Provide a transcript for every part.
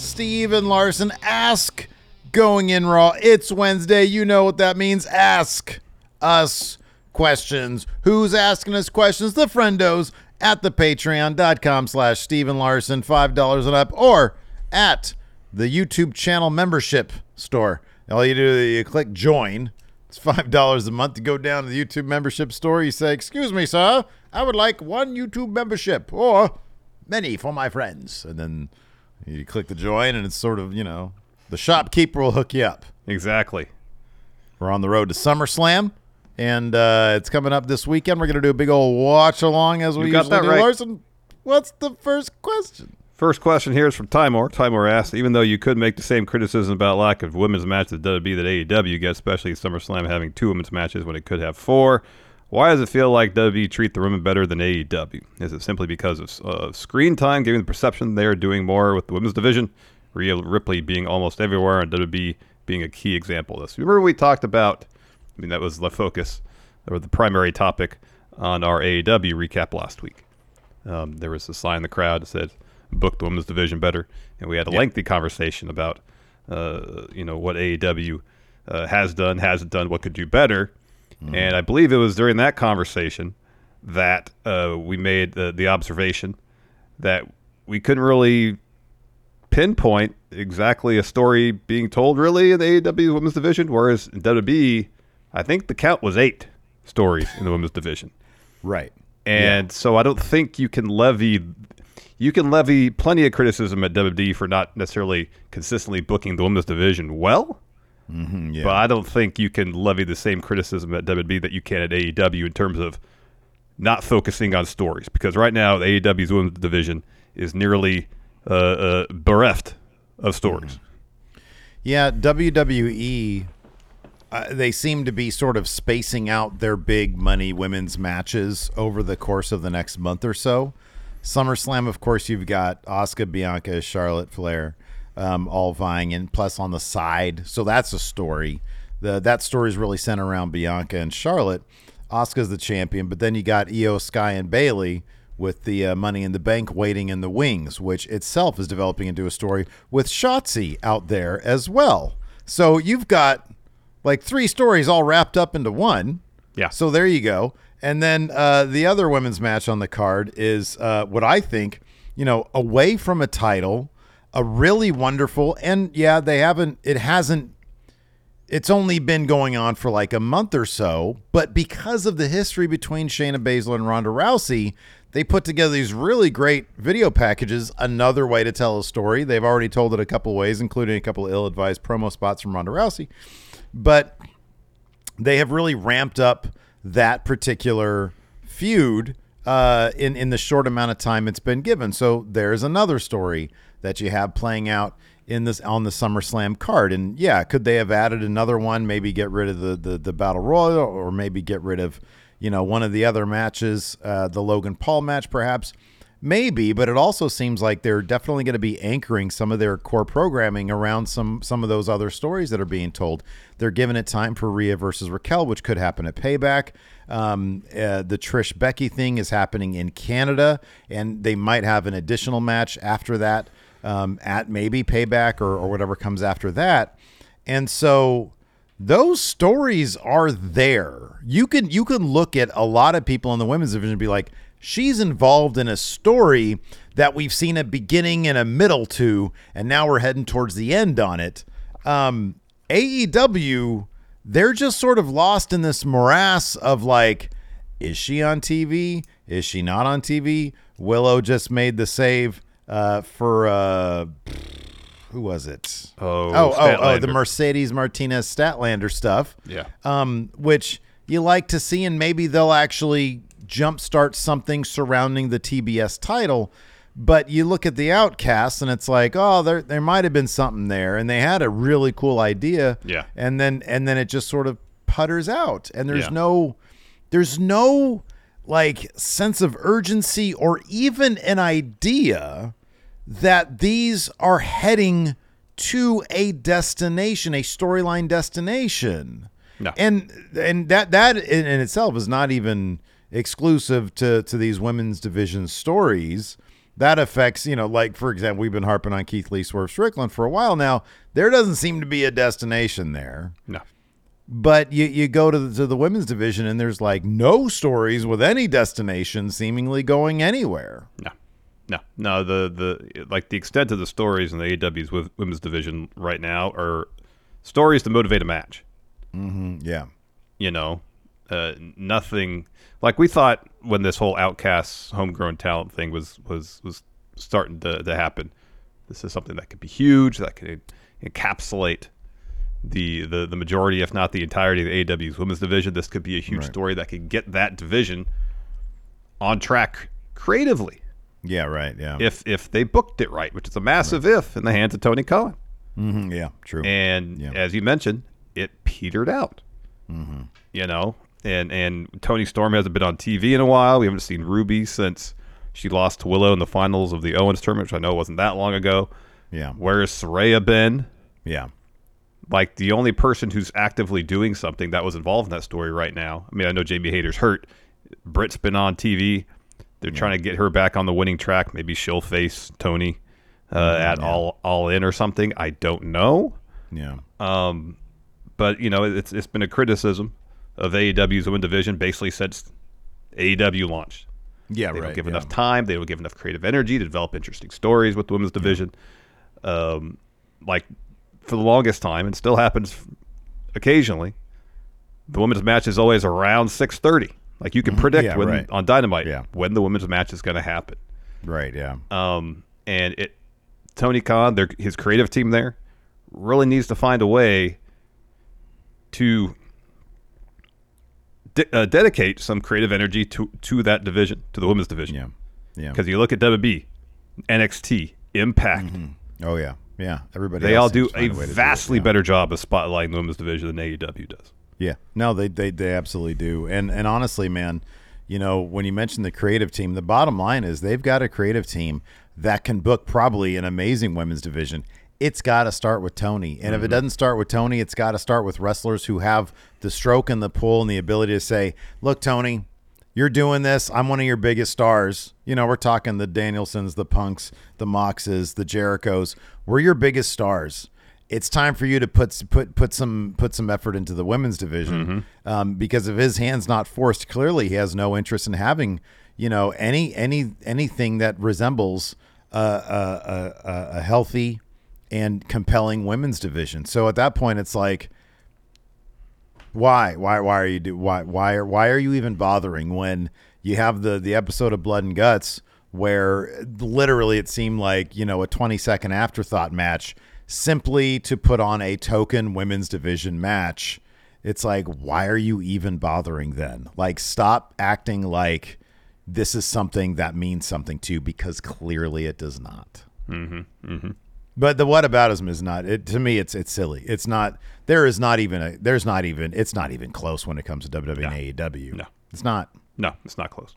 Steve and Larson. Ask Going In Raw. It's Wednesday. You know what that means. Ask us questions. Who's asking us questions? The friendos at the patreon.com slash Steve and Larson, $5 and up, or at the YouTube channel membership store. All you do is you click join. It's $5 a month to go down to the YouTube membership store. You say, Excuse me, sir, I would like one YouTube membership or many for my friends. And then you click the join, and it's sort of, you know, the shopkeeper will hook you up. Exactly. We're on the road to SummerSlam, and uh, it's coming up this weekend. We're going to do a big old watch along as we You got usually that do. right. Larson, what's the first question? First question here is from Timor. Timor asks, even though you could make the same criticism about lack of women's matches at WWE that AEW gets, especially SummerSlam having two women's matches when it could have four, why does it feel like WWE treat the women better than AEW? Is it simply because of uh, screen time, giving the perception they are doing more with the women's division? Rhea Ripley being almost everywhere and WWE being a key example of this. Remember we talked about, I mean, that was the focus or the primary topic on our AEW recap last week. Um, there was a sign in the crowd that said, book the women's division better. And we had a lengthy conversation about, uh, you know, what AEW uh, has done, hasn't done, what could do better. And I believe it was during that conversation that uh, we made the, the observation that we couldn't really pinpoint exactly a story being told really in the AEW women's division, whereas in WWE, I think the count was eight stories in the women's division. Right. And so I don't think you can levy you can levy plenty of criticism at WWE for not necessarily consistently booking the women's division well. Mm-hmm, yeah. But I don't think you can levy the same criticism at WWE that you can at AEW in terms of not focusing on stories. Because right now, the AEW's women's division is nearly uh, uh, bereft of stories. Yeah, WWE, uh, they seem to be sort of spacing out their big money women's matches over the course of the next month or so. SummerSlam, of course, you've got Asuka, Bianca, Charlotte Flair, um, all vying, and plus on the side. So that's a story. The that story is really centered around Bianca and Charlotte. Asuka's the champion, but then you got Iyo Sky and Bayley with the uh, Money in the Bank waiting in the wings, which itself is developing into a story with Shotzi out there as well. So you've got like three stories all wrapped up into one. Yeah. So there you go. And then uh, the other women's match on the card is uh, what I think, you know, away from a title, a really wonderful, and yeah, they haven't, it hasn't it's only been going on for like a month or so, but because of the history between Shayna Baszler and Ronda Rousey, they put together these really great video packages. Another way to tell a story. They've already told it a couple ways, including a couple ill-advised promo spots from Ronda Rousey, but they have really ramped up that particular feud uh, in in the short amount of time it's been given. So there's another story that you have playing out in this on the SummerSlam card. And yeah, could they have added another one? Maybe get rid of the the, the Battle Royal, or maybe get rid of you know one of the other matches, uh, the Logan Paul match, perhaps. maybe, but it also seems like they're definitely going to be anchoring some of their core programming around some some of those other stories that are being told. They're giving it time for Rhea versus Raquel, which could happen at Payback. Um, uh, the Trish Becky thing is happening in Canada, and they might have an additional match after that um, at maybe Payback or, or whatever comes after that. And so those stories are there. You can you can look at a lot of people in the women's division and be like, she's involved in a story that we've seen a beginning and a middle to, and now we're heading towards the end on it. Um, AEW, they're just sort of lost in this morass of like, is she on TV? Is she not on TV? Willow just made the save uh, for uh, who was it? Oh, oh, oh, oh, the Mercedes Martinez Statlander stuff. Yeah. Um, which you like to see, and maybe they'll actually jumpstart something surrounding the TBS title. But you look at the Outcasts, and it's like, oh, there there might have been something there, and they had a really cool idea. Yeah. And then and then it just sort of putters out, and there's Yeah. no there's no like sense of urgency or even an idea that these are heading to a destination, a storyline destination. No. And and that that in, in itself is not even exclusive to to these women's division stories. That affects, you know, like for example, we've been harping on Keith Lee Swerve Strickland for a while now. There doesn't seem to be a destination there. No. But you, you go to the, to the women's division and there's like no stories with any destination seemingly going anywhere. No, no, no. The the like the extent of the stories in the AEW's women's division right now are stories to motivate a match. Yeah. You know, uh, nothing like we thought when this whole outcasts homegrown talent thing was was was starting to, to happen. This is something that could be huge. That could encapsulate the, the the majority, if not the entirety, of the AEW's women's division. This could be a huge Right. story that could get that division on track creatively. Yeah, right. Yeah. if if they booked it right, which is a massive if in the hands of Tony Khan. Mhm, yeah, true. And Yeah. as you mentioned, it petered out. Mm-hmm. You know, and and Toni Storm hasn't been on TV in a while. We haven't seen Ruby since she lost to Willow in the finals of the Owen's tournament, which I know wasn't that long ago. yeah. Where has Saraya been? Yeah. Like the only person who's actively doing something that was involved in that story right now. I mean, I know Jamie Hayter's hurt. Britt's been on TV. They're trying to get her back on the winning track. Maybe she'll face Tony uh, at all all in or something. I don't know. Yeah. Um, but you know, it's it's been a criticism of AEW's women division basically since AEW launched. yeah, They right. don't give yeah. enough time. They don't give enough creative energy to develop interesting stories with the women's division. Um, like for the longest time, and still happens occasionally. The women's match is always around six thirty. Like you can predict Mm-hmm. Yeah, when right. on Dynamite Yeah. when the women's match is going to happen. Right, yeah. Um, and it Tony Khan, their his creative team there, really needs to find a way to de- uh, dedicate some creative energy to to that division, to the women's division. Yeah. Yeah. Because you look at WB, NXT, Impact, Oh yeah. Yeah. Everybody they all do a to do it, vastly yeah. better job of spotlighting the women's division than AEW does. Yeah. No, they, they they absolutely do. And and honestly, man, you know, when you mention the creative team, the bottom line is they've got a creative team that can book probably an amazing women's division. It's got to start with Tony. And if it mm-hmm. doesn't start with Tony, it's got to start with wrestlers who have the stroke and the pull and the ability to say, "Look, Tony, you're doing this. I'm one of your biggest stars. You know, we're talking the Danielsons, the Punks, the Moxes, the Jerichos. We're your biggest stars. It's time for you to put put put some put some effort into the women's division um, because if his hands not forced, clearly he has no interest in having you know any any anything that resembles a, a, a, a healthy and compelling women's division. So at that point, it's like why why why are you do why why are why are you even bothering when you have the the episode of blood and guts where literally it seemed like you know a 20 second afterthought match simply to put on a token women's division match it's like why are you even bothering then like stop acting like this is something that means something to you because clearly it does not mm-hmm, mm-hmm. but the whataboutism is not. It to me, it's it's silly. It's not. There is not even a. There's not even. It's not even close when it comes to WWE and AEW. No. it's not. No, it's not close.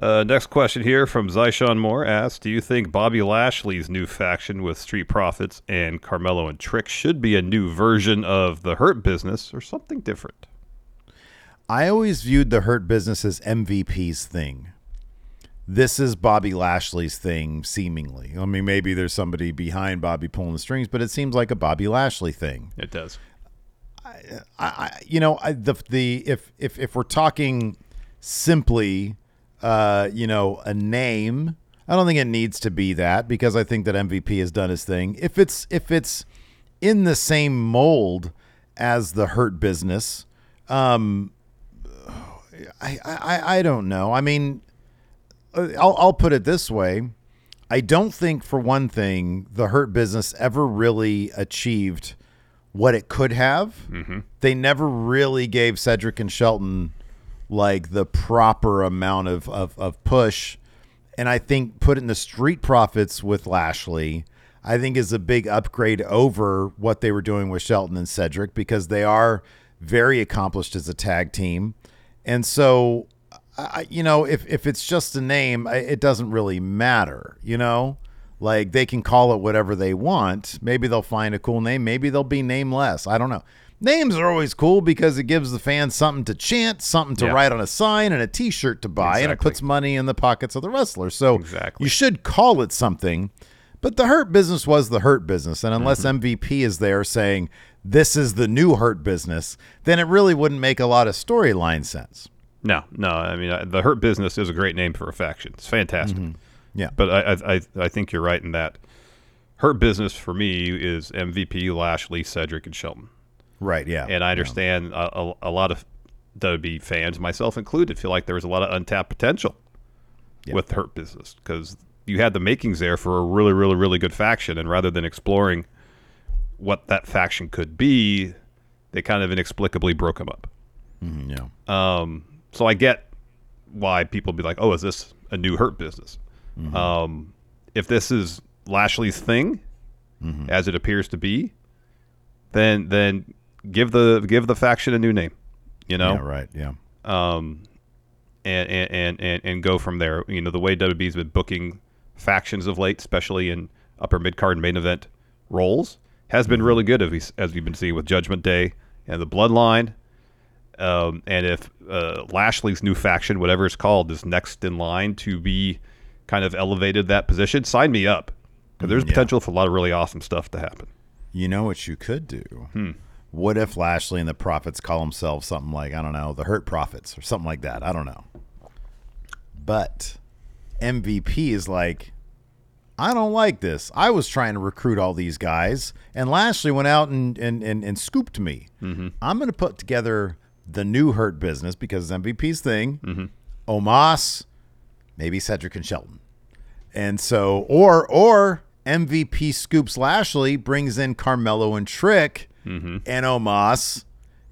Uh, next question here from Zyshawn Moore asks Do you think Bobby Lashley's new faction with Street Profits and Carmelo and Trick should be a new version of the Hurt Business or something different? I always viewed the Hurt Business as MVP's thing. This is Bobby Lashley's thing, seemingly. I mean, maybe there's somebody behind Bobby pulling the strings, but it seems like a Bobby Lashley thing. It does. I, I you know, I, the the if if if we're talking simply uh, you know, a name. I don't think it needs to be that because I think that MVP has done his thing. If it's if it's in the same mold as the Hurt Business, um, I, I I don't know. I mean, uh, I'll I'll put it this way. I don't think, for one thing, the Hurt Business ever really achieved what it could have. Mm-hmm. They never really gave Cedric and Shelton like the proper amount of, of, of push. And I think putting the street profits with Lashley, I think is a big upgrade over what they were doing with Shelton and Cedric because they are very accomplished as a tag team. And so, I, you know, if, if it's just a name, it doesn't really matter, you know? Like they can call it whatever they want. Maybe they'll find a cool name. Maybe they'll be nameless. I don't know names are always cool because it gives the fans something to chant, something to yeah. write on a sign, and a T-shirt to buy, exactly. and it puts money in the pockets of the wrestlers. So exactly. you should call it something. But the Hurt Business was the Hurt Business, and unless mm-hmm. MVP is there saying this is the new Hurt Business, then it really wouldn't make a lot of storyline sense. No, no. I mean, the Hurt Business is a great name for a faction. It's fantastic. Mm-hmm. Yeah, but I, I, I think you're right in that. Hurt Business for me is MVP, Lashley, Cedric, and Shelton. Right. Yeah. And I understand yeah. a, a, lot of WWE fans, myself included, feel like there was a lot of untapped potential with Hurt Business because you had the makings there for a really, really, really good faction, and rather than exploring what that faction could be, they kind of inexplicably broke them up. Mm-hmm, yeah. Um. So I get why people be like, "Oh, is this a new Hurt Business?" Mm-hmm. Um. If this is Lashley's thing, mm-hmm. as it appears to be, then then give the give the faction a new name. You know, yeah, right? Yeah. Um, and and and and go from there. You know, the way WB's been booking factions of late, especially in upper mid card and main event roles, has been really good. As we as we've been seeing with Judgment Day and the Bloodline. Um, and if uh, Lashley's new faction, whatever it's called, is next in line to be kind of elevated that position, sign me up. 'Cause there's Mm, yeah. potential for a lot of really awesome stuff to happen. You know what you could do? Hmm. What if Lashley and the Profits call themselves something like, I don't know, the Hurt Profits or something like that? I don't know. But MVP is like, I don't like this. I was trying to recruit all these guys, and Lashley went out and, and, and, and scooped me. Mm-hmm. I'm going to put together the new Hurt business because it's MVP's thing. Mm-hmm. Omos, maybe Cedric and Shelton. And so, or or MVP scoops Lashley, brings in Carmelo and Trick and Omos,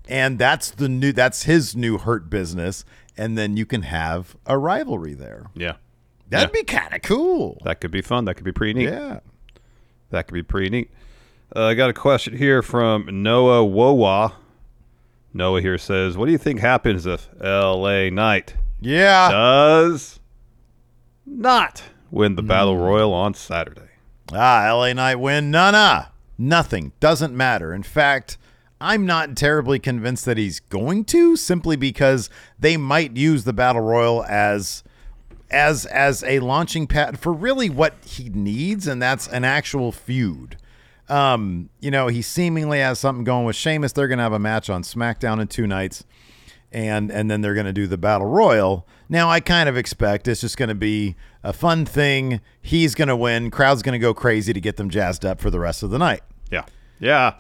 and that's the new that's his new hurt business. And then you can have a rivalry there. Yeah. That'd be kind of cool. That could be fun. That could be pretty neat. Yeah. That could be pretty neat. Uh, I got a question here from Noah Wowa. Noah here says, "What do you think happens if L.A. Knight Yeah. does not win the Battle Royal on Saturday?" Ah, LA Knight win. Nah. Nothing. Doesn't matter. In fact, I'm not terribly convinced that he's going to, simply because they might use the Battle Royal as as as a launching pad for really what he needs, and that's an actual feud. Um, you know, he seemingly has something going with Sheamus. They're gonna have a match on SmackDown in two nights and and then they're going to do the battle royal. Now I kind of expect it's just going to be a fun thing. He's going to win. Crowd's going to go crazy to get them jazzed up for the rest of the night. Yeah,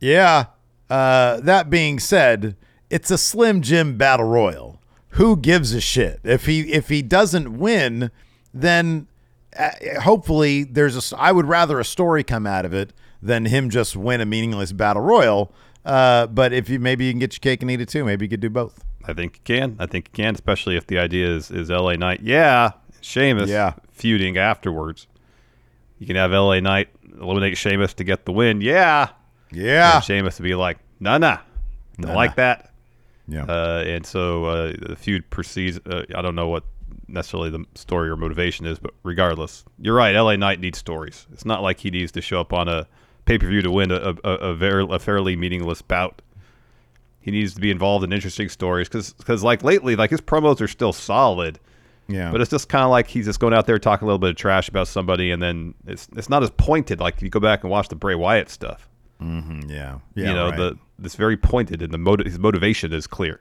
yeah. Uh, that being said, it's a Slim Jim battle royal. Who gives a shit if he if he doesn't win? Then uh, hopefully there's a. I would rather a story come out of it than him just win a meaningless battle royal. Uh, but if you maybe you can get your cake and eat it too. Maybe you could do both. I think you can. I think you can, especially if the idea is is L.A. Knight. Yeah, Sheamus. Yeah. feuding afterwards. You can have L.A. Knight eliminate Sheamus to get the win. Yeah, Yeah. and Sheamus to be like, nah, nah, don't Nah, like that. Yeah. Uh, and so uh, the feud proceeds. Uh, I don't know what necessarily the story or motivation is, but regardless, you're right. LA Knight needs stories. It's not like he needs to show up on a pay per view to win a, a, a, very, a fairly meaningless bout. He needs to be involved in interesting stories because, like lately, like his promos are still solid, yeah. but it's just kind of like he's just going out there talking a little bit of trash about somebody, and then it's it's not as pointed. Like if you go back and watch the Bray Wyatt stuff, Mhm, yeah. Yeah. you know right. the it's very pointed, and the motiv- his motivation is clear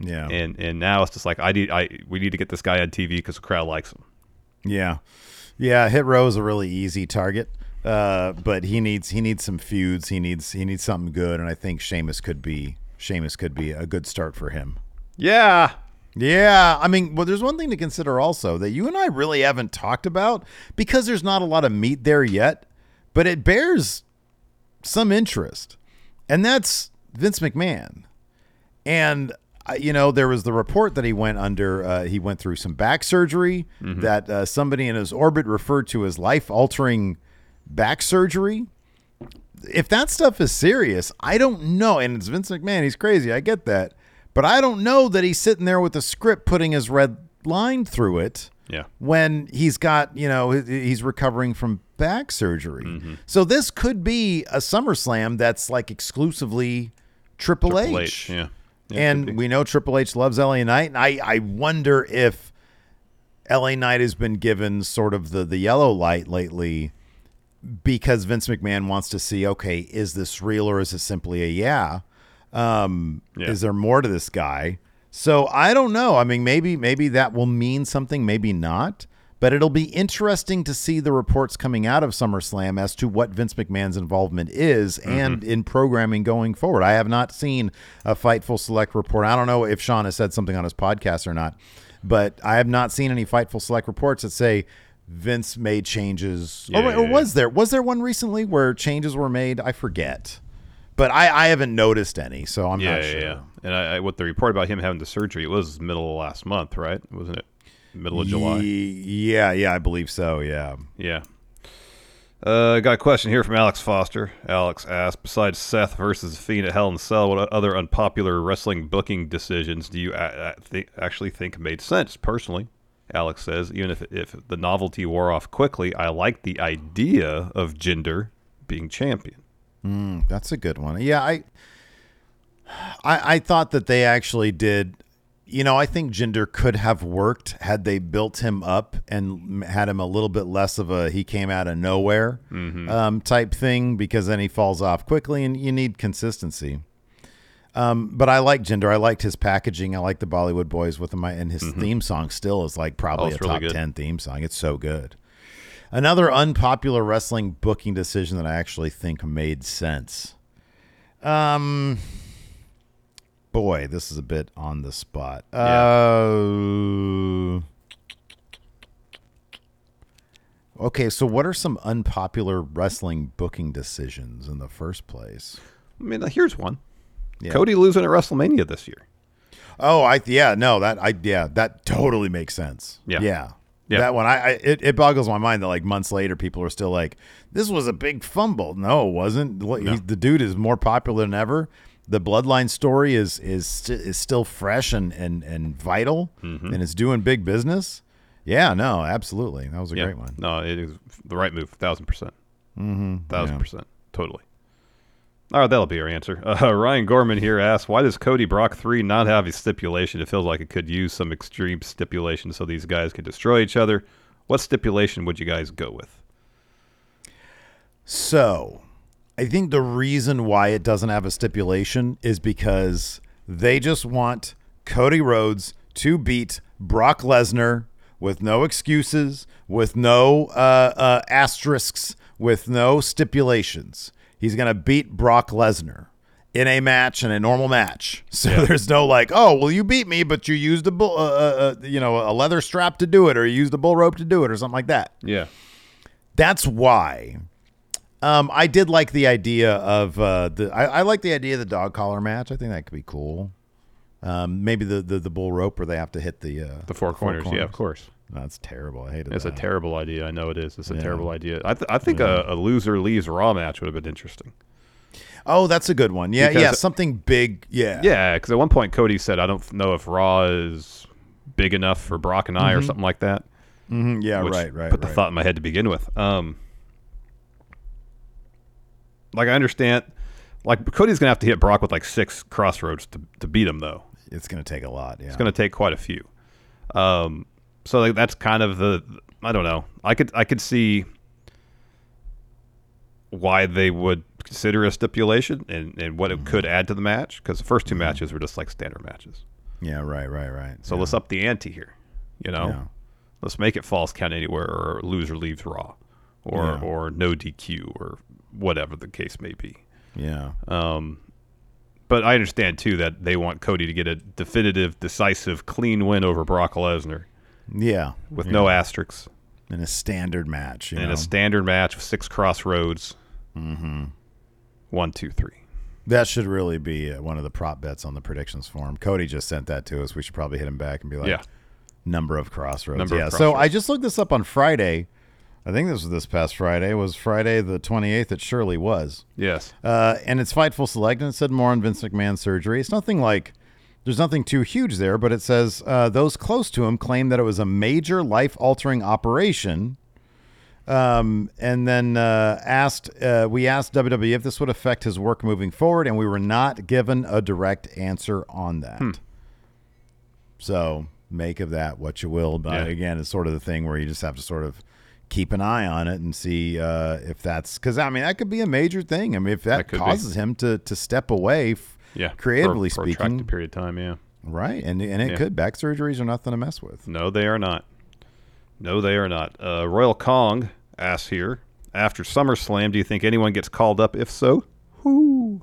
yeah. and and now it's just like I need I we need to get this guy on TV because the crowd likes him. Yeah, yeah. Hit Row is a really easy target, uh, but he needs he needs some feuds. He needs he needs something good, and I think Sheamus could be Sheamus could be a good start for him. Yeah, Yeah, I mean, well, there's one thing to consider also that you and I really haven't talked about because there's not a lot of meat there yet, but it bears some interest, and that's Vince McMahon. And uh, you know, there was the report that he went under. Uh, he went through some back surgery that uh, somebody in his orbit referred to as life-altering back surgery. If that stuff is serious, I don't know. And it's Vince McMahon; he's crazy. I get that, but I don't know that he's sitting there with a script, putting his red line through it yeah, when he's got you know he's recovering from back surgery. Mm-hmm. So this could be a SummerSlam that's like exclusively Triple, Triple H. H. Yeah, Yeah, and we know Triple H loves LA Knight, and I I wonder if LA Knight has been given sort of the the yellow light lately because Vince McMahon wants to see okay is this real or is it simply a yeah. Um, Yeah. Is there more to this guy? So I don't know. I mean, maybe maybe that will mean something, maybe not. But it'll be interesting to see the reports coming out of SummerSlam as to what Vince McMahon's involvement is and in programming going forward. I have not seen a Fightful Select report. I don't know if Sean has said something on his podcast or not, but I have not seen any Fightful Select reports that say Vince made changes. Yeah, or, or was there was there one recently where changes were made? I forget. But I, I haven't noticed any, so I'm yeah, not yeah, sure. yeah. And I, I, what the report about him having the surgery it was middle of last month, right? Wasn't it middle of July? Yeah, yeah, I believe so. Yeah. Yeah. Uh, got a question here from Alex Foster. Alex asked, besides Seth versus Fiend at Hell in a Cell, what other unpopular wrestling booking decisions do you a- a- thi- actually think made sense? Personally, Alex says, even if if the novelty wore off quickly, I like the idea of Jinder being champion. That's a good one. Yeah, I, I I thought that they actually did you know, I think Jinder could have worked had they built him up and had him a little bit less of a he came out of nowhere um, type thing because then he falls off quickly and you need consistency. Um, but I like Jinder. I liked his packaging. I like the Bollywood Boys with him. And his theme song still is like probably Oh, a really top good. 10 theme song. It's so good. Another unpopular wrestling booking decision that I actually think made sense. Um, boy, this is a bit on the spot. Uh, okay, so what are some unpopular wrestling booking decisions in the first place? I mean, here's one. Yeah. Cody losing at WrestleMania this year. Oh, I yeah, no, that I yeah, that totally makes sense. Yeah. yeah, Yeah. That one, I, I it, it boggles my mind that like months later, people are still like, "This was a big fumble." No, it wasn't. He- the dude is more popular than ever. The bloodline story is is is still fresh and and and vital, Mm-hmm. and it's doing big business. Yeah, no, absolutely, that was a Yeah. great one. No, it is the right move. Thousand percent. Mm-hmm. Thousand yeah. percent. Totally. All right, that'll be our answer. Uh, Ryan Gorman here asks, why does Cody Brock 3 not have a stipulation? It feels like it could use some extreme stipulation so these guys could destroy each other. What stipulation would you guys go with? So, I think the reason why it doesn't have a stipulation is because they just want Cody Rhodes to beat Brock Lesnar with no excuses, with no uh, uh, asterisks, with no stipulations. He's going to beat Brock Lesnar in a match, in a normal match. So there's no like, oh, well, you beat me, but you used a bull, uh, uh, uh, you know, a leather strap to do it, or you used a bull rope to do it, or something like that. Yeah. That's why. Um, I did like the idea of uh, the. I, I like the idea of the dog collar match. I think that could be cool. Um, maybe the, the the bull rope where they have to hit the uh, The four corners. Yeah, of course. That's terrible. I hated It's a terrible idea. I know it is. It's a Yeah. terrible idea. I, th- I think a, a loser leaves Raw match would have been interesting. Oh, that's a good one. Yeah, Because- yeah, something big. Yeah, Yeah, because at one point Cody said, "I don't know if Raw is big enough for Brock and I, or something like that." Mhm, yeah, which right, right. Put the right. thought in my head to begin with. Um, like I understand, like Cody's gonna have to hit Brock with like six Cross Rhodes to to beat him, though. It's gonna take a lot. Yeah, It's gonna take quite a few. Um, so like, that's kind of the I don't know. I could I could see why they would consider a stipulation and, and what it could add to the match because the first two matches were just like standard matches. yeah, right, right, right. So yeah. let's up the ante here. You know, Yeah. let's make it falls count anywhere or loser leaves raw, or Yeah. or no DQ or whatever the case may be. Yeah, Um, But I understand too that they want Cody to get a definitive, decisive, clean win over Brock Lesnar yeah, with yeah. no asterisks in a standard match. You in know? a standard match with six Cross Rhodes. Mm-hmm. One, two, three. That should really be uh, one of the prop bets on the predictions form. Cody just sent that to us. We should probably hit him back and be like, Yeah. number of Cross Rhodes. Number of yeah. So. I just looked this up on Friday. I think this was this past Friday. It was Friday the 28th. It surely was. Yes. Uh, and it's Fightful Select, and it said more on Vince McMahon's surgery. It's nothing like, there's nothing too huge there, but it says uh, those close to him claim that it was a major life altering operation. Um, and then uh, asked, uh, we asked WWE if this would affect his work moving forward, and we were not given a direct answer on that. Hmm. So make of that what you will. But Yeah. again, it's sort of the thing where you just have to sort of keep an eye on it and see uh, if that's because I mean that could be a major thing. I mean if that, That could be. causes him to to step away, f- Yeah. creatively for, for speaking, period of time. Yeah. right? And and it Yeah. could back surgeries are nothing to mess with. No, they are not. No, they are not. Uh, Royal Kong asks here after SummerSlam, do you think anyone gets called up? If so, who?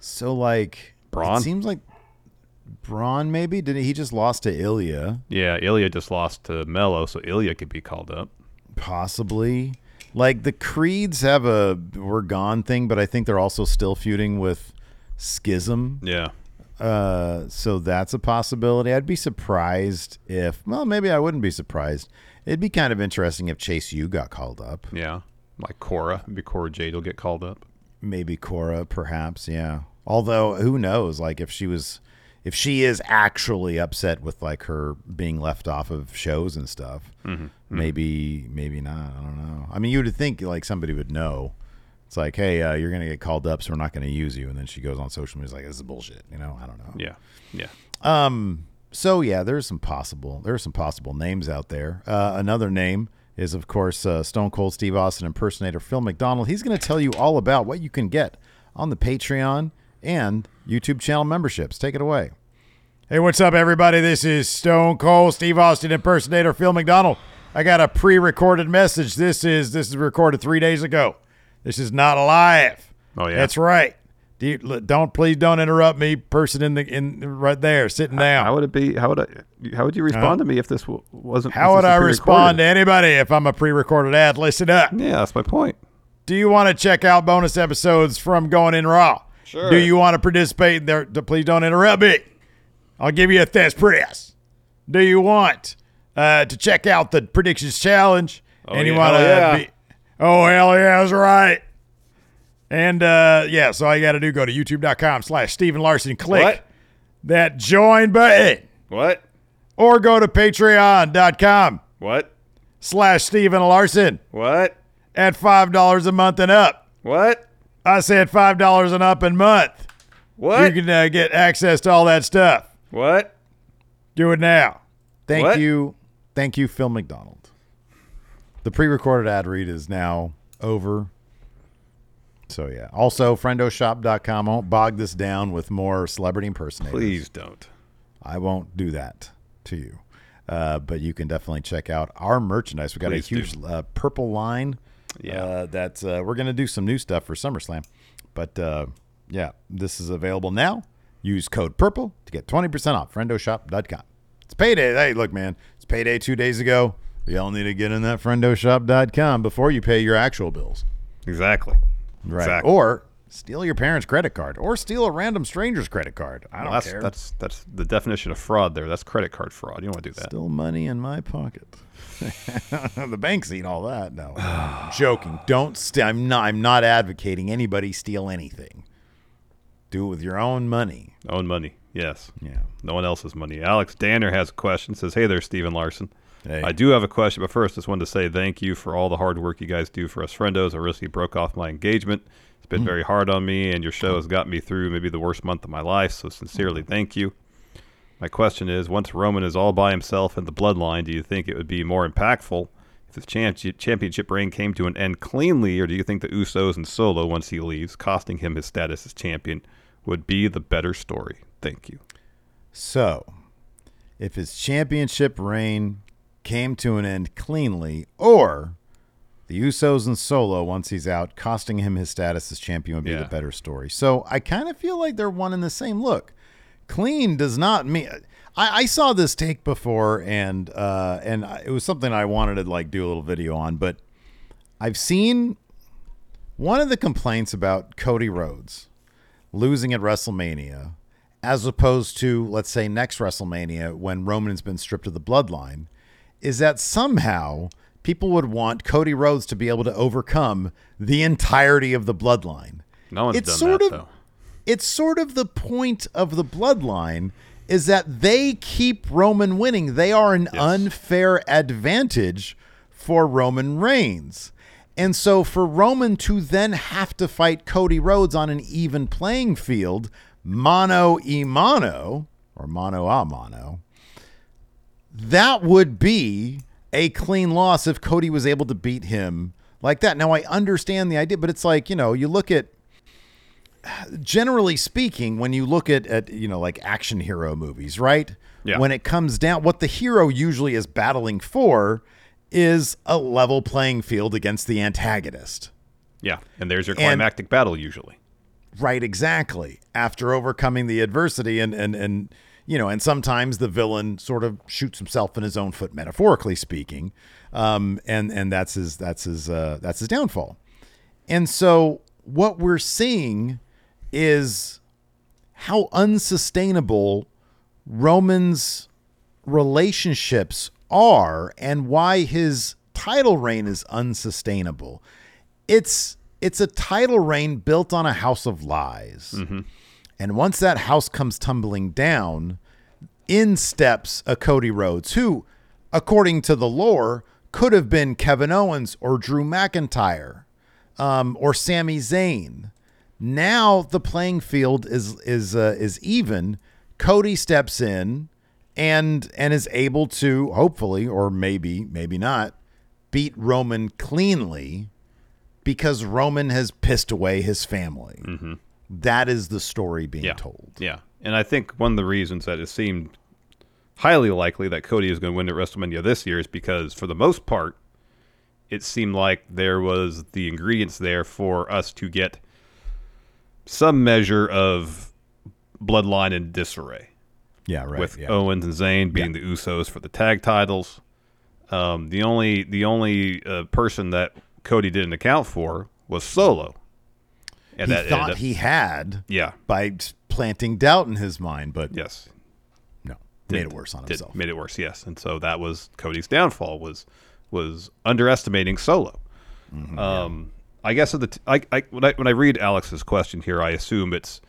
So like Bron? it seems like Bron maybe did he just lost to Ilya Yeah, Ilya just lost to Melo, so Ilya could be called up. possibly. Like the Creeds have a we're gone thing, but I think they're also still feuding with Schism. Yeah. Uh, so that's a possibility. I'd be surprised if, well, maybe I wouldn't be surprised. It'd be kind of interesting if Chase U got called up. Yeah. Like Cora. Maybe Cora Jade will get called up. Maybe Cora, perhaps. Yeah. Although, who knows? Like, if she was, if she is actually upset with like her being left off of shows and stuff, maybe, maybe not. I don't know. I mean, you would think like somebody would know. It's like, hey, uh, you're gonna get called up, so we're not gonna use you. And then she goes on social media, like, this is bullshit. You know, I don't know. Yeah. Yeah. Um. so yeah, there's some possible there's some possible names out there. Uh, another name is of course uh, Stone Cold Steve Austin impersonator Phil McDonald. He's going to tell you all about what you can get on the Patreon and YouTube channel memberships. Take it away. Hey, what's up, everybody? This is Stone Cold Steve Austin impersonator Phil McDonald. I got a pre-recorded message. This is this is recorded three days ago. This is not live. Oh, yeah? that's right. Do you, don't please don't interrupt me, person in the in right there sitting down. How would it be? How would I? How would you respond to me if this w- wasn't? How would I respond to anybody if I'm a pre-recorded ad? Listen up. Yeah, that's my point. Do you want to check out bonus episodes from Going In Raw? Sure. Do you want to participate in there? Please don't interrupt me. I'll give you a test press. Do you want uh, to check out the predictions challenge? Oh, and you yeah. want to Hell yeah. be? Oh hell yeah, that's right. And uh, yeah, so all you got to do go to youtube.com slash Steve and Larson, click What? that join button, What? or go to patreon.com What? slash Steve and Larson What? at five dollars a month and up. What? I said five dollars and up a month. What? You can uh, get access to all that stuff. what? Do it now. Thank What? you, thank you, Phil McDonald. The pre-recorded ad read is now over. So yeah. Also, friendoshop.com. I won't bog this down with more celebrity impersonators. Please don't. I won't do that to you. Uh, but you can definitely check out our merchandise. We got Please a huge uh, purple line. Yeah. Uh, that's uh, we're gonna do some new stuff for SummerSlam. But uh, yeah, this is available now. Use code purple to get twenty percent off. Friendoshop.com. It's payday. Hey, look, man, it's payday two days ago. Y'all need to get in that friendoshop.com before you pay your actual bills. Exactly. Right. Exactly. Or steal your parents' credit card or steal a random stranger's credit card. I don't that's care. that's that's the definition of fraud. There. That's credit card fraud. You don't want to do that. Still money in my pocket. the bank's eat all that. No, I'm joking. Don't. St- I'm not. I'm not advocating anybody steal anything. Do it with your own money. Own money. Yes. Yeah. No one else's money. Alex Danner has a question. Says, "Hey there, Stephen Larson. Hey. I do have a question, but first, just wanted to say thank you for all the hard work you guys do for us friendos. I recently broke off my engagement. It's been hmm. very hard on me, and your show has got me through maybe the worst month of my life. So sincerely, hmm. thank you. My question is: Once Roman is all by himself in the Bloodline, do you think it would be more impactful if the championship reign came to an end cleanly, or do you think the Usos and Solo, once he leaves, costing him his status as champion, would be the better story? Thank you. So, if his championship reign came to an end cleanly, or the Usos and Solo, once he's out, costing him his status as champion would be Yeah. the better story. So I kind of feel like they're one and the same. Look, clean does not mean. I, I saw this take before, and uh, and it was something I wanted to like do a little video on, but I've seen one of the complaints about Cody Rhodes losing at WrestleMania, as opposed to, let's say, next WrestleMania when Roman's been stripped of the bloodline, is that somehow people would want Cody Rhodes to be able to overcome the entirety of the bloodline. No one's It's done sort that of- though. It's sort of the point of the bloodline is that they keep Roman winning. They are an unfair advantage for Roman Reigns. And so for Roman to then have to fight Cody Rhodes on an even playing field, mano e mano, or mano a mano, that would be a clean loss if Cody was able to beat him like that. Now I understand the idea, but it's like, you know, you look at generally speaking, when you look at, at you know like action hero movies, right? Yeah. When it comes down, what the hero usually is battling for is a level playing field against the antagonist. Yeah, and there's your And- climactic battle usually. Right, exactly. After overcoming the adversity and and and you know, and sometimes the villain sort of shoots himself in his own foot, metaphorically speaking, um, and and that's his that's his uh, that's his downfall. And so what we're seeing is how unsustainable Roman's relationships are and why his title reign is unsustainable. It's it's a title reign built on a house of lies. And once that house comes tumbling down, in steps a Cody Rhodes, who, according to the lore, could have been Kevin Owens or Drew McIntyre um, or Sami Zayn. Now the playing field is is uh, is even. Cody steps in and and is able to hopefully or maybe maybe not beat Roman cleanly because Roman has pissed away his family. That is the story being yeah. told. Yeah. And I think one of the reasons that it seemed highly likely that Cody is going to win at WrestleMania this year is because, for the most part, it seemed like there was the ingredients there for us to get some measure of bloodline in disarray Yeah, right. with yeah. Owens and Zayn being the Usos for the tag titles. Um, the only the only uh, person that Cody didn't account for was Solo. And he that thought up- he had yeah by planting doubt in his mind, but yes no, made it worse on did- himself. Made it worse, yes. And so that was Cody's downfall was was underestimating Solo. Mm-hmm, um, I guess of the t- I, I, when I when I read Alex's question here, I assume it's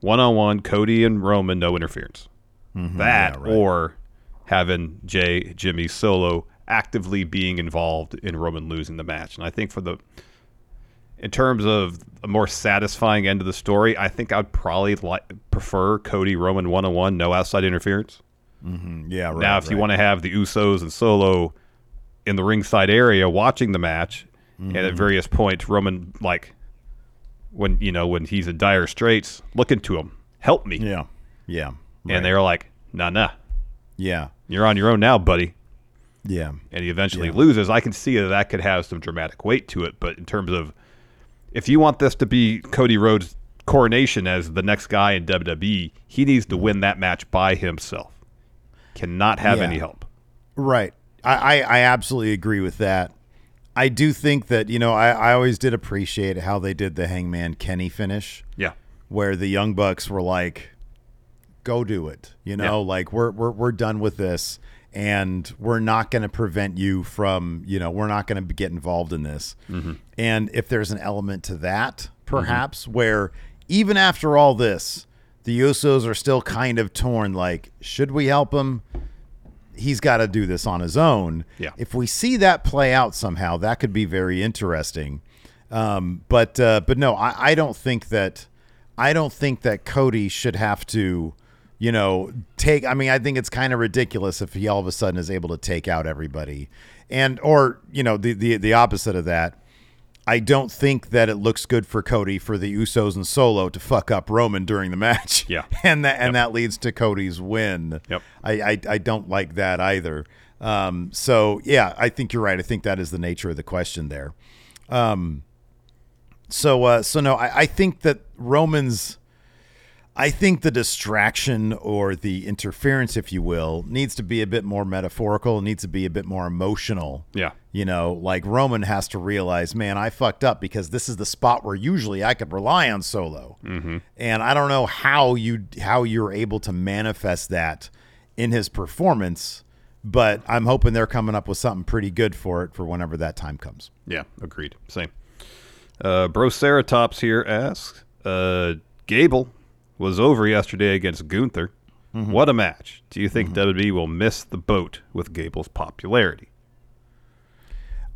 one on one Cody and Roman, no interference. that Mm-hmm. yeah, right. or having Jey, Jimmy, Solo actively being involved in Roman losing the match. And I think for the in terms of a more satisfying end of the story, I think I'd probably li- prefer Cody Roman one on one, no outside interference. yeah, right. now, if you want to have the Usos and Solo in the ringside area watching the match, and Mm-hmm. at various points, Roman like when you know when he's in dire straits, looking to him, help me, yeah, yeah, right. and they're like, nah, nah, yeah, you're on your own now, buddy. yeah, and he eventually Yeah. loses, I can see that that could have some dramatic weight to it. But in terms of if you want this to be Cody Rhodes' coronation as the next guy in WWE, he needs to win that match by himself. Cannot have Yeah. any help. Right. I, I, I absolutely agree with that. I do think that, you know, I, I always did appreciate how they did the Hangman Kenny finish, Yeah. where the Young Bucks were like, go do it. You know, Yeah. like we're, we're, we're done with this and we're not going to prevent you from, you know, we're not going to get involved in this. And if there's an element to that, perhaps, where even after all this, the Usos are still kind of torn, like, should we help him? he's got to do this on his own. Yeah. If we see that play out somehow, that could be very interesting. Um, but uh, but no, I, I don't think that I don't think that Cody should have to, you know, take. I mean, I think it's kind of ridiculous if he all of a sudden is able to take out everybody, and or you know the the the opposite of that. I don't think that it looks good for Cody for the Usos and Solo to fuck up Roman during the match. Yeah. and that and that leads to Cody's win. Yep. I, I I don't like that either. Um, so yeah, I think you're right. I think that is the nature of the question there. Um, so uh, so no, I, I think that Roman's. I think the distraction or the interference, if you will, needs to be a bit more metaphorical. Needs to be a bit more emotional. Yeah. You know, like Roman has to realize, man, I fucked up because this is the spot where usually I could rely on Solo, mm-hmm. and I don't know how you how you're able to manifest that in his performance, but I'm hoping they're coming up with something pretty good for it for whenever that time comes. Yeah, agreed. Same. Uh, Bro Ceratops here asks, uh, Gable was over yesterday against Gunther. What a match. Do you think WWE will miss the boat with Gable's popularity?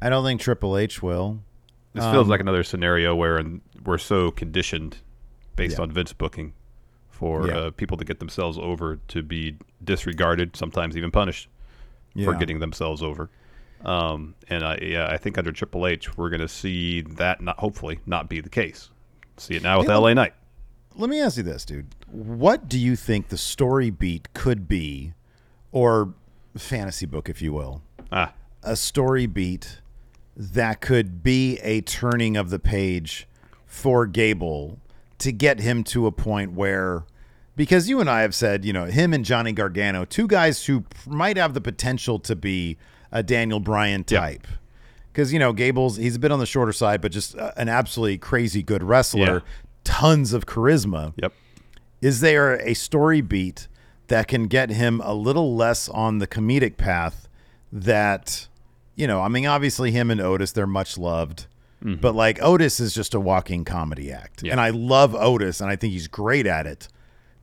I don't think Triple H will. This feels like another scenario where we're so conditioned based Yeah. on Vince booking for Yeah. uh, people to get themselves over to be disregarded, sometimes even punished for getting themselves over. Um, and I, yeah, I think under Triple H, we're going to see that not hopefully not be the case. See it now with LA Knight. Let me ask you this, dude. What do you think the story beat could be, or fantasy book, if you will, Ah, a story beat that could be a turning of the page for Gable to get him to a point where because you and I have said, you know, him and Johnny Gargano, two guys who might have the potential to be a Daniel Bryan type. Because, you know, Gable's, he's a bit on the shorter side, but just uh, an absolutely crazy good wrestler, Yeah. Tons of charisma. yep. Is there a story beat that can get him a little less on the comedic path that, you know, I mean, obviously him and Otis, they're much loved, but like Otis is just a walking comedy act. Yeah. And I love Otis and I think he's great at it.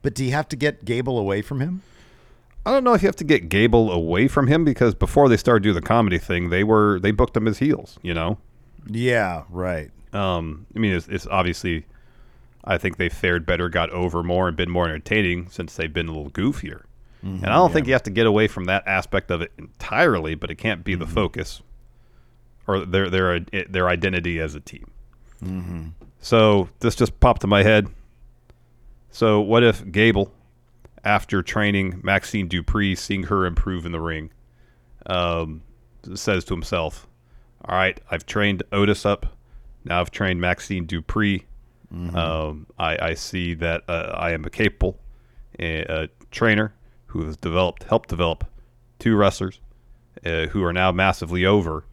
But do you have to get Gable away from him? I don't know if you have to get Gable away from him because before they started doing the comedy thing, they were they booked him as heels. You know, Yeah, right. Um, I mean, it's, it's obviously, I think they fared better, got over more, and been more entertaining since they've been a little goofier. Mm-hmm. and I don't think you have to get away from that aspect of it entirely, but it can't be the mm-hmm. focus or their their their identity as a team. Mm-hmm. So this just popped to my head. So what if Gable, after training Maxxine Dupri, seeing her improve in the ring, um, says to himself, "All right, I've trained Otis up. Now I've trained Maxxine Dupri. Um, I, I see that uh, I am a capable uh, trainer who has developed, helped develop two wrestlers uh, who are now massively over.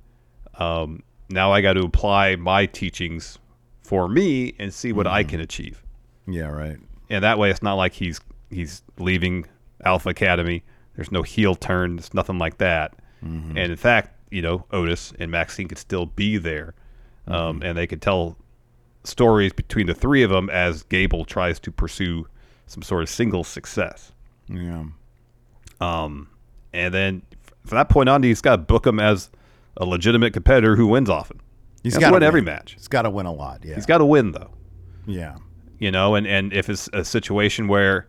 Um, now I got to apply my teachings for me and see what I can achieve. Yeah, right. And that way, it's not like he's he's leaving Alpha Academy. There's no heel turn. It's nothing like that. And in fact, you know, Otis and Maxxine could still be there, um, and they could tell stories between the three of them as Gable tries to pursue some sort of single success. Yeah. Um, and then from that point on, he's got to book him as a legitimate competitor who wins often. He's got to win every match. He's got to win a lot. Yeah. He's got to win though. Yeah. you know, and, and if it's a situation where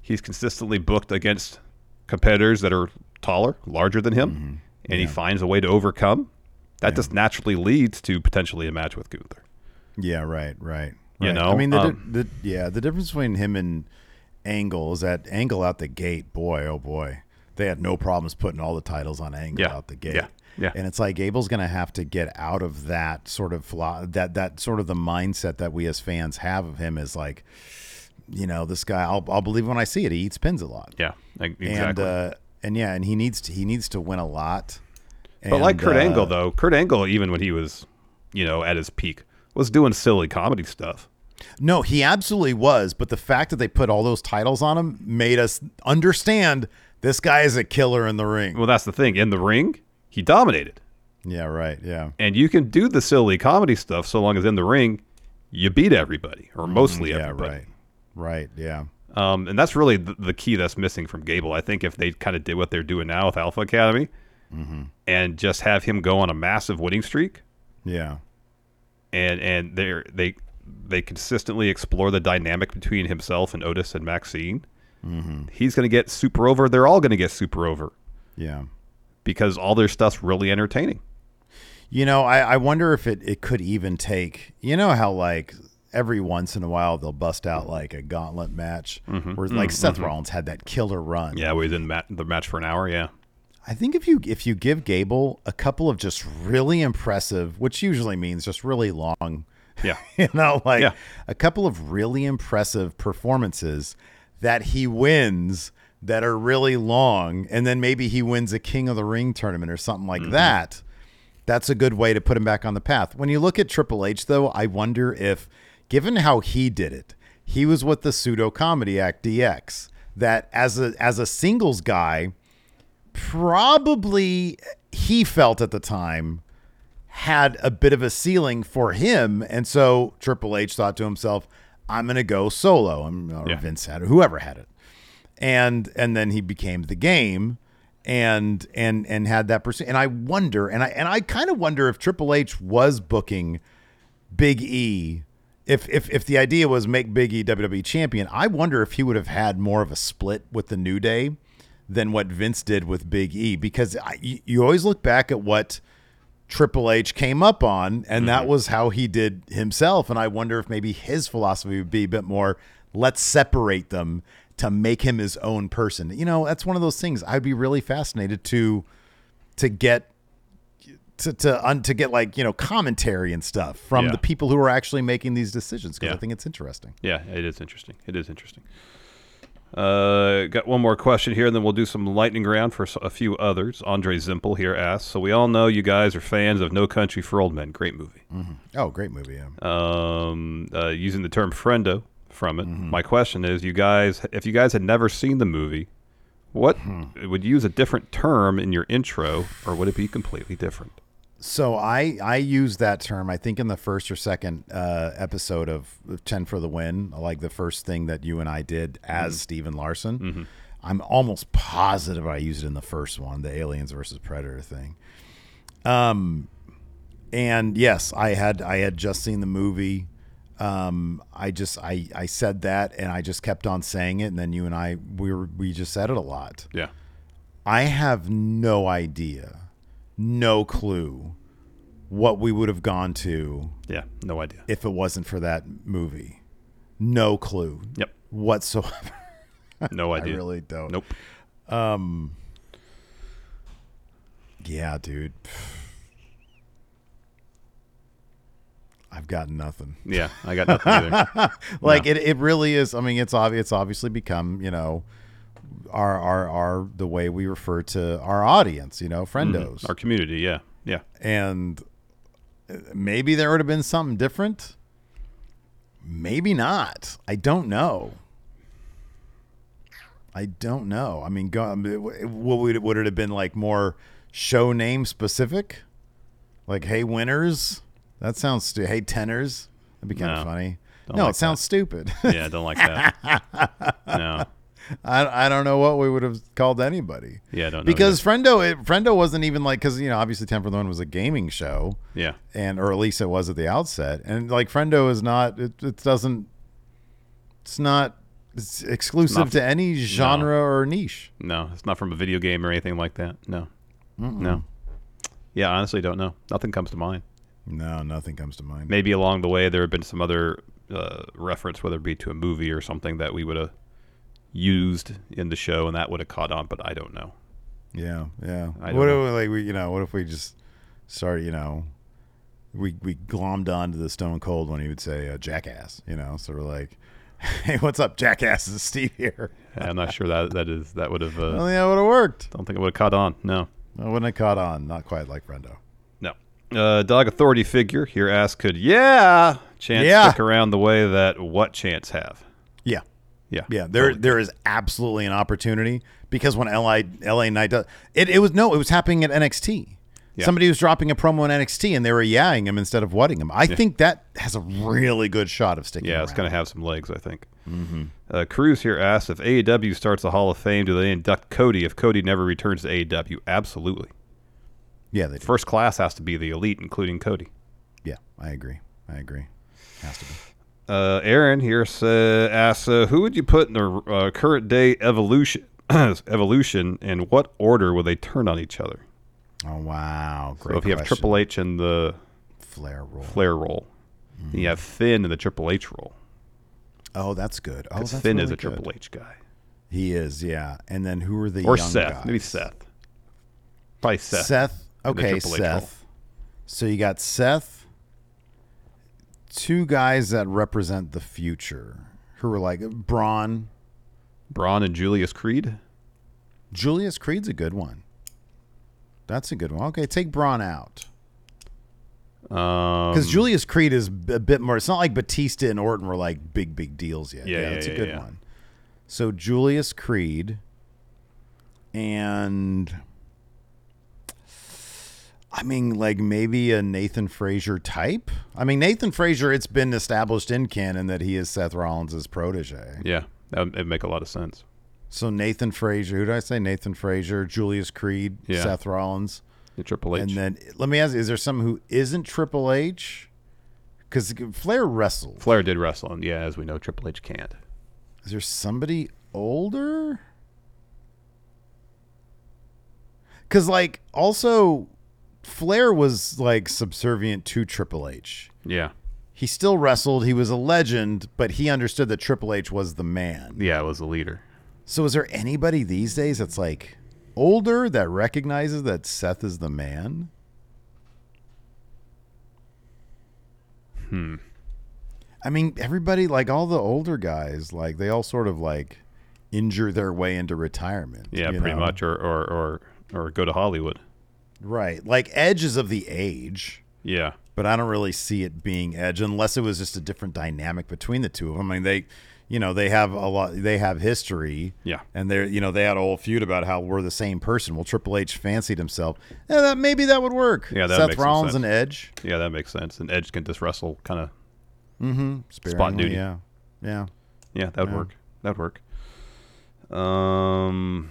he's consistently booked against competitors that are taller, larger than him, and he finds a way to overcome, that just naturally leads to potentially a match with Gunther. Yeah, right, right. You right. know, I mean, the, um, the yeah, the difference between him and Angle is that Angle out the gate, boy, oh boy, they had no problems putting all the titles on Angle Yeah, out the gate. yeah, yeah. And it's like Gable's going to have to get out of that sort of philo- that that sort of the mindset that we as fans have of him is like, you know, this guy. I'll I'll believe when I see it. He eats pins a lot. Yeah, like, And uh, and yeah, and he needs to he needs to win a lot. but like Kurt uh, Angle, though, Kurt Angle, even when he was, you know, at his peak, was doing silly comedy stuff. No, he absolutely was. But the fact that they put all those titles on him made us understand this guy is a killer in the ring. Well, that's the thing. In the ring, he dominated. Yeah, right. Yeah. And you can do the silly comedy stuff so long as in the ring, you beat everybody or mostly Mm, yeah, everybody. right. Right. Yeah. Um, and that's really the, the key that's missing from Gable. I think if they kind of did what they're doing now with Alpha Academy Mm-hmm. and just have him go on a massive winning streak, Yeah. And and they they they consistently explore the dynamic between himself and Otis and Maxxine, Mm-hmm. he's going to get super over. They're all going to get super over Yeah. because all their stuff's really entertaining. You know, I, I wonder if it, it could even take, you know, how like every once in a while they'll bust out like a gauntlet match where like Seth Rollins had that killer run. Mm-hmm. Yeah, we didn't mat- the match for an hour. Yeah, I think if you if you give Gable a couple of just really impressive, which usually means just really long, yeah, you know, like Yeah. a couple of really impressive performances that he wins that are really long, and then maybe he wins a King of the Ring tournament or something like mm-hmm. that. That's a good way to put him back on the path. When you look at Triple H, though, I wonder if, given how he did it, he was with the pseudo comedy act DX. That as a as a singles guy, probably he felt at the time had a bit of a ceiling for him, and so Triple H thought to himself, "I'm going to go solo." Or Yeah. Vince had it, whoever had it, and and then he became the game, and and and had that pursuit. And I wonder, and I and I kind of wonder if Triple H was booking Big E. If, if if the idea was make Big E WWE champion, I wonder if he would have had more of a split with the New Day than what Vince did with Big E because I, you, always look back at what Triple H came up on, and that mm-hmm. was how he did himself. And I wonder if maybe his philosophy would be a bit more let's separate them to make him his own person. You know, that's one of those things I'd be really fascinated to to get to to un, to get like you know commentary and stuff from Yeah. the people who are actually making these decisions because Yeah. I think it's interesting. yeah. It is interesting. It is interesting. Uh, got one more question here, and then we'll do some lightning round for a few others. Andre Zimpel here asks: So we all know you guys are fans of No Country for Old Men. Great movie. Oh, great movie! Yeah. um, uh, using the term friendo from it. My question is, you guys, if you guys had never seen the movie, what would you use a different term in your intro, or would it be completely different? So I I use that term I think in the first or second uh, episode of Ten for the Win, like the first thing that you and I did as Steve and Larson. I'm almost positive I used it in the first one, the aliens versus predator thing. Um, and yes, I had I had just seen the movie. Um, I just I I said that and I just kept on saying it, and then you and I we were we just said it a lot. Yeah. I have no idea, no clue what we would have gone to Yeah. No idea. if it wasn't for that movie. No clue Yep. whatsoever. No I idea. really don't. Nope. Um Yeah, dude. I've got nothing. Yeah. I got nothing either. Like it, it really is. I mean, it's obvious. It's obviously become, you know, our our our the way we refer to our audience. You know, friendos, Our community. Yeah. Yeah. and uh, maybe there would have been something different. Maybe not. I don't know. I don't know. I mean, go, I mean, w- what would it, would it have been like more show name specific? Like, hey, winners? That sounds stupid. Hey, tenors? That'd be kind No. of funny. No, like it sounds stupid. Yeah. I don't like that. no. I, I don't know what we would have called anybody. Yeah. I don't know Because Friendo, it, Friendo wasn't even like, because, you know, obviously 10 for the Win was a gaming show. Yeah. and or at least it was at the outset. And like Friendo is not it, it doesn't it's not it's exclusive not- to any genre or niche. No. It's not from a video game or anything like that. No. No. Yeah. Honestly, don't know. Nothing comes to mind. No, nothing comes to mind. Maybe along the way there have been some other uh, reference, whether it be to a movie or something that we would have used in the show, and that would have caught on. But I don't know. Yeah, yeah. I don't what know. if like we you know, what if we just started, you know, we we glommed onto the Stone Cold when he would say uh, jackass, you know, so we're like Hey, what's up, jackass? Is Steve here. I'm not sure that that is that would have. Uh, Well, yeah, it would have worked. don't think it would have caught on. No. I wouldn't have caught on. Not quite like Friendo. No. Uh, dog authority figure here asks, could yeah chants Yeah. stick around the way that what chants have? Yeah. Yeah. Yeah, there there is absolutely an opportunity because when LA LA Knight does it, it was no, it was happening at NXT. Yeah. Somebody was dropping a promo in NXT and they were yaying him instead of whatting him. I think that has a really good shot of sticking. Yeah, it's going to have some legs, I think. Mm-hmm. Uh, Cruz here asks if AEW starts the Hall of Fame, do they induct Cody if Cody never returns to AEW? Absolutely. Yeah, they do. First class has to be the elite, including Cody. Yeah, I agree. I agree. Has to be. Uh, Aaron here sa- asks, uh, who would you put in the uh, current day evolution? evolution, and what order will they turn on each other? Oh wow, great. so if you have question. Triple H in the Flair role. Flair role, then you have Finn in the Triple H role. Oh, that's good. Oh, that's Finn really is a good. Triple H guy. He is, yeah. And then who are the Or young Seth. guys? Maybe Seth. Probably Seth. Seth. Okay, Triple H role. Seth. So you got Seth. Two guys that represent the future, who are like Braun. Braun and Julius Creed. Julius Creed's a good one. That's a good one. Okay, take Braun out Um, because Julius Creed is a bit more. It's not like Batista and Orton were like big, big deals yet. Yeah, yeah, that's yeah, a good yeah. one. So Julius Creed and I mean, like maybe a Nathan Frazer type. I mean, Nathan Frazer. It's been established in canon that he is Seth Rollins' protege. Yeah, that would it'd make a lot of sense. So Nathan Frazer. Who did I say? Nathan Frazer, Julius Creed, Yeah. Seth Rollins. The Triple H. And then let me ask: Is there someone who isn't Triple H? Because Flair wrestled. Flair did wrestle, and yeah, as we know, Triple H can't. Is there somebody older? Because like also, Flair was like subservient to Triple H. Yeah, He still wrestled. He was a legend, but he understood that Triple H was the man. yeah, it was the leader. So is there anybody these days that's like older that recognizes that Seth is the man? Hmm. I mean, everybody like all the older guys, like they all sort of like injure their way into retirement. Yeah, pretty know? much, or, or or or go to Hollywood. Right. Like Edge is of the age, Yeah, but I don't really see it being Edge unless it was just a different dynamic between the two of them. I mean, they, you know, they have a lot. They have history. Yeah. And they're, you know, they had a whole feud about how we're the same person. Well, Triple H fancied himself. Yeah, that, maybe that would work. Yeah, that Seth Rollins and Edge. yeah, that makes sense. And Edge can just wrestle, kind of. Sparingly, duty. Yeah. Yeah. Yeah, that would Yeah. work. That would work. Um,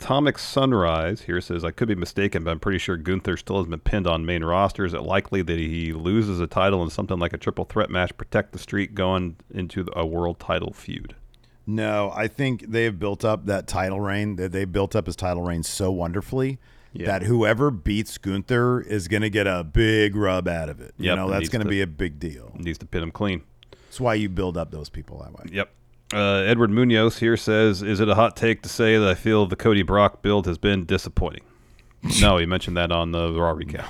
Atomic Sunrise here says, I could be mistaken, but I'm pretty sure Gunther still hasn't been pinned on main roster. Is it likely that he loses a title in something like a triple threat match, protect the streak going into a world title feud? No, I think they have built up that title reign. That they built up his title reign so wonderfully that whoever beats Gunther is going to get a big rub out of it. You know, that's going to to- be a big deal. Needs to pin him clean. That's why you build up those people that way. Yep. Uh, Edward Munoz here says, "Is it a hot take to say that I feel the Cody Brock build has been disappointing?" no, he mentioned that on the Raw recap.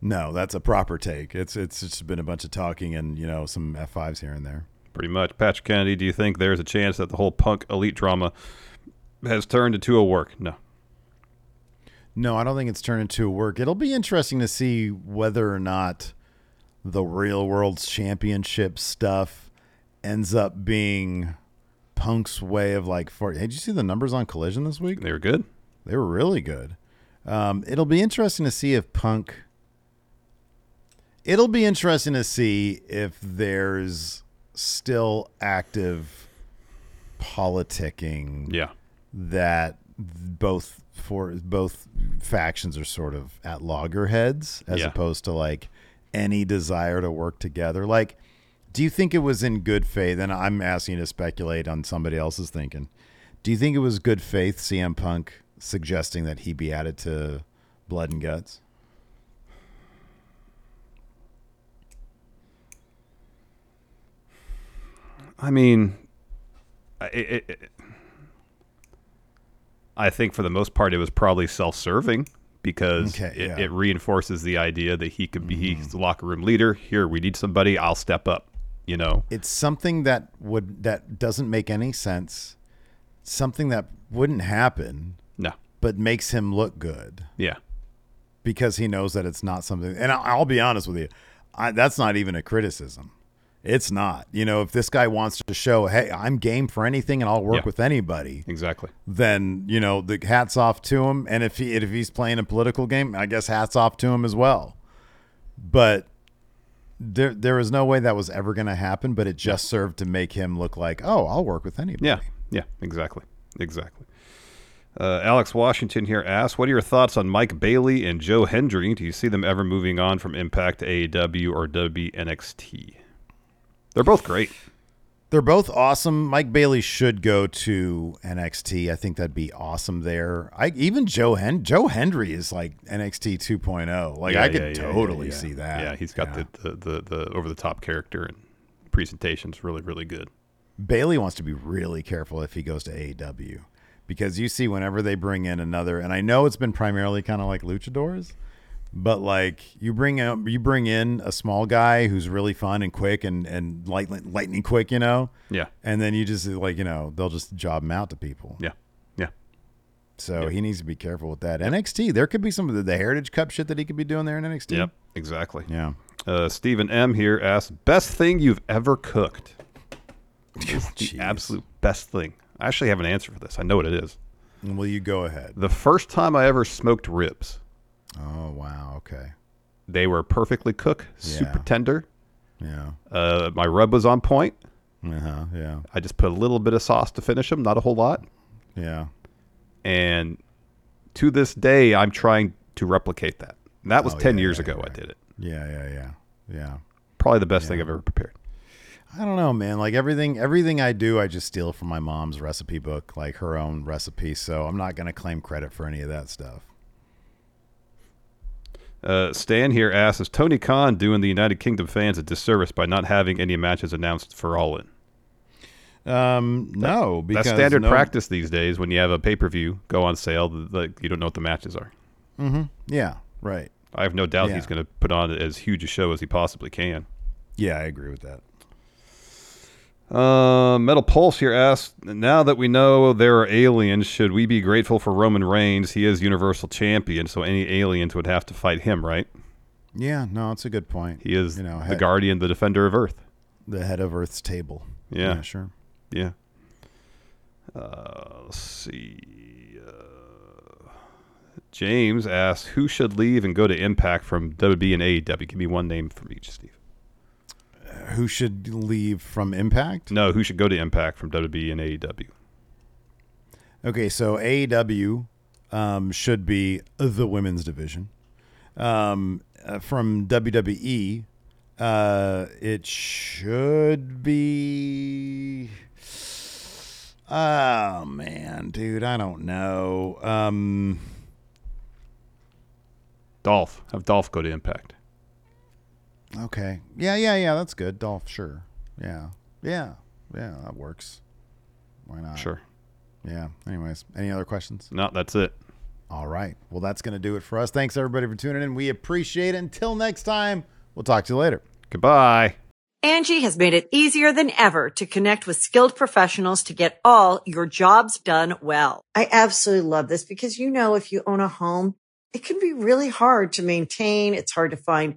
No, that's a proper take. It's it's just been a bunch of talking and you know some F fives here and there. Pretty much. Patrick Kennedy, do you think there's a chance that the whole Punk Elite drama has turned into a work? No. No, I don't think it's turned into a work. It'll be interesting to see whether or not the real world's championship stuff ends up being Punk's way of like for. Hey, did you see the numbers on Collision this week? They were good. They were really good. Um, it'll be interesting to see if Punk. It'll be interesting to see if there's still active politicking Yeah. that both for both factions are sort of at loggerheads as Yeah. opposed to like any desire to work together. Like, do you think it was in good faith? And I'm asking you to speculate on somebody else's thinking. Do you think it was good faith CM Punk suggesting that he be added to Blood and Guts? I mean, I- it, it, I think for the most part it was probably self-serving because Okay, it, yeah. Mm-hmm. it reinforces the idea that he could be he's the locker room leader. Here, we need somebody. I'll step up. You know, It's something that would that doesn't make any sense. Something that wouldn't happen, no, but makes him look good. yeah, because he knows that it's not something. And I'll, I'll be honest with you, I, that's not even a criticism. It's not. You know, if this guy wants to show, hey, I'm game for anything and I'll work Yeah. with anybody, exactly. then you know the hats off to him. And if he if he's playing a political game, I guess hats off to him as well. But there there was no way that was ever going to happen. But it just served to make him look like, oh, I'll work with anybody. Yeah, yeah, exactly, exactly. Uh, Alex Washington here asks, "What are your thoughts on Mike Bailey and Joe Hendry? Do you see them ever moving on from Impact to AEW or WNXT? They're both great. They're both awesome. Mike Bailey should go to NXT. I think that'd be awesome there. I even Joe Hen Joe Hendry is like NXT 2.0. Like Yeah, I could yeah, totally yeah, see that. Yeah, he's got. The, the, the the over the top character and presentation's really really good. Bailey wants to be really careful if he goes to AEW because you see whenever they bring in another, and I know it's been primarily kind of like luchadors, but like you bring out you bring in a small guy who's really fun and quick and and light, lightning quick, you know, Yeah, and then you just like you know they'll just job him out to people. yeah, yeah. So he needs to be careful with that. NXT, there could be some of the, the Heritage Cup shit that he could be doing there in NXT. Yep, exactly. Yeah. Uh, Stephen M here asks, "Best thing you've ever cooked? the absolute best thing." I actually have an answer for this. I know what it is. Will you go ahead? The first time I ever smoked ribs, Oh wow. Okay. they were perfectly cooked, super Yeah. tender. Yeah. Uh, my rub was on point. Uh huh. Yeah. I just put a little bit of sauce to finish them, not a whole lot. Yeah. And to this day, I'm trying to replicate that. And that was Oh, 10 yeah, years yeah, ago I did it. Yeah. Yeah. Yeah. Yeah. Probably the best thing I've ever prepared. I don't know, man. Like everything, everything I do, I just steal from my mom's recipe book, like her own recipe. So I'm not gonna claim credit for any of that stuff. Uh, Stan here asks, is Tony Khan doing the United Kingdom fans a disservice by not having any matches announced for All In? Um, no, because That's standard no- practice these days when you have a pay-per-view go on sale, like you don't know what the matches are. Mm-hmm. Yeah. Right. I have no doubt Yeah. he's going to put on as huge a show as he possibly can. Yeah, I agree with that. Uh, Metal Pulse here asks, now that we know there are aliens, should we be grateful for Roman Reigns? He is Universal Champion, so any aliens would have to fight him, right? Yeah. No, it's a good point. He is you know, the head- guardian, the defender of Earth. the head of Earth's table. Yeah. sure. Yeah. Uh, let's see. Uh, James asks, who should leave and go to Impact from WB and AEW? Give me one name from each, Steve. Who should leave from Impact? No, who should go to Impact from WB and AEW? Okay, so AEW um, should be the women's division. Um, uh, from WWE, uh, it should be. Oh man, dude, I don't know. Um, Dolph. Have Dolph go to Impact. Okay, yeah, yeah, yeah, that's good. Dolph, sure, yeah, yeah, yeah, that works. Why not? Sure. Yeah. Anyways, any other questions? No, that's it. All right. Well, that's going to do it for us. Thanks everybody for tuning in. We appreciate it. Until next time, we'll talk to you later. Goodbye. Angi has made it easier than ever to connect with skilled professionals to get all your jobs done well. I absolutely love this because, you know, if you own a home, it can be really hard to maintain. It's hard to find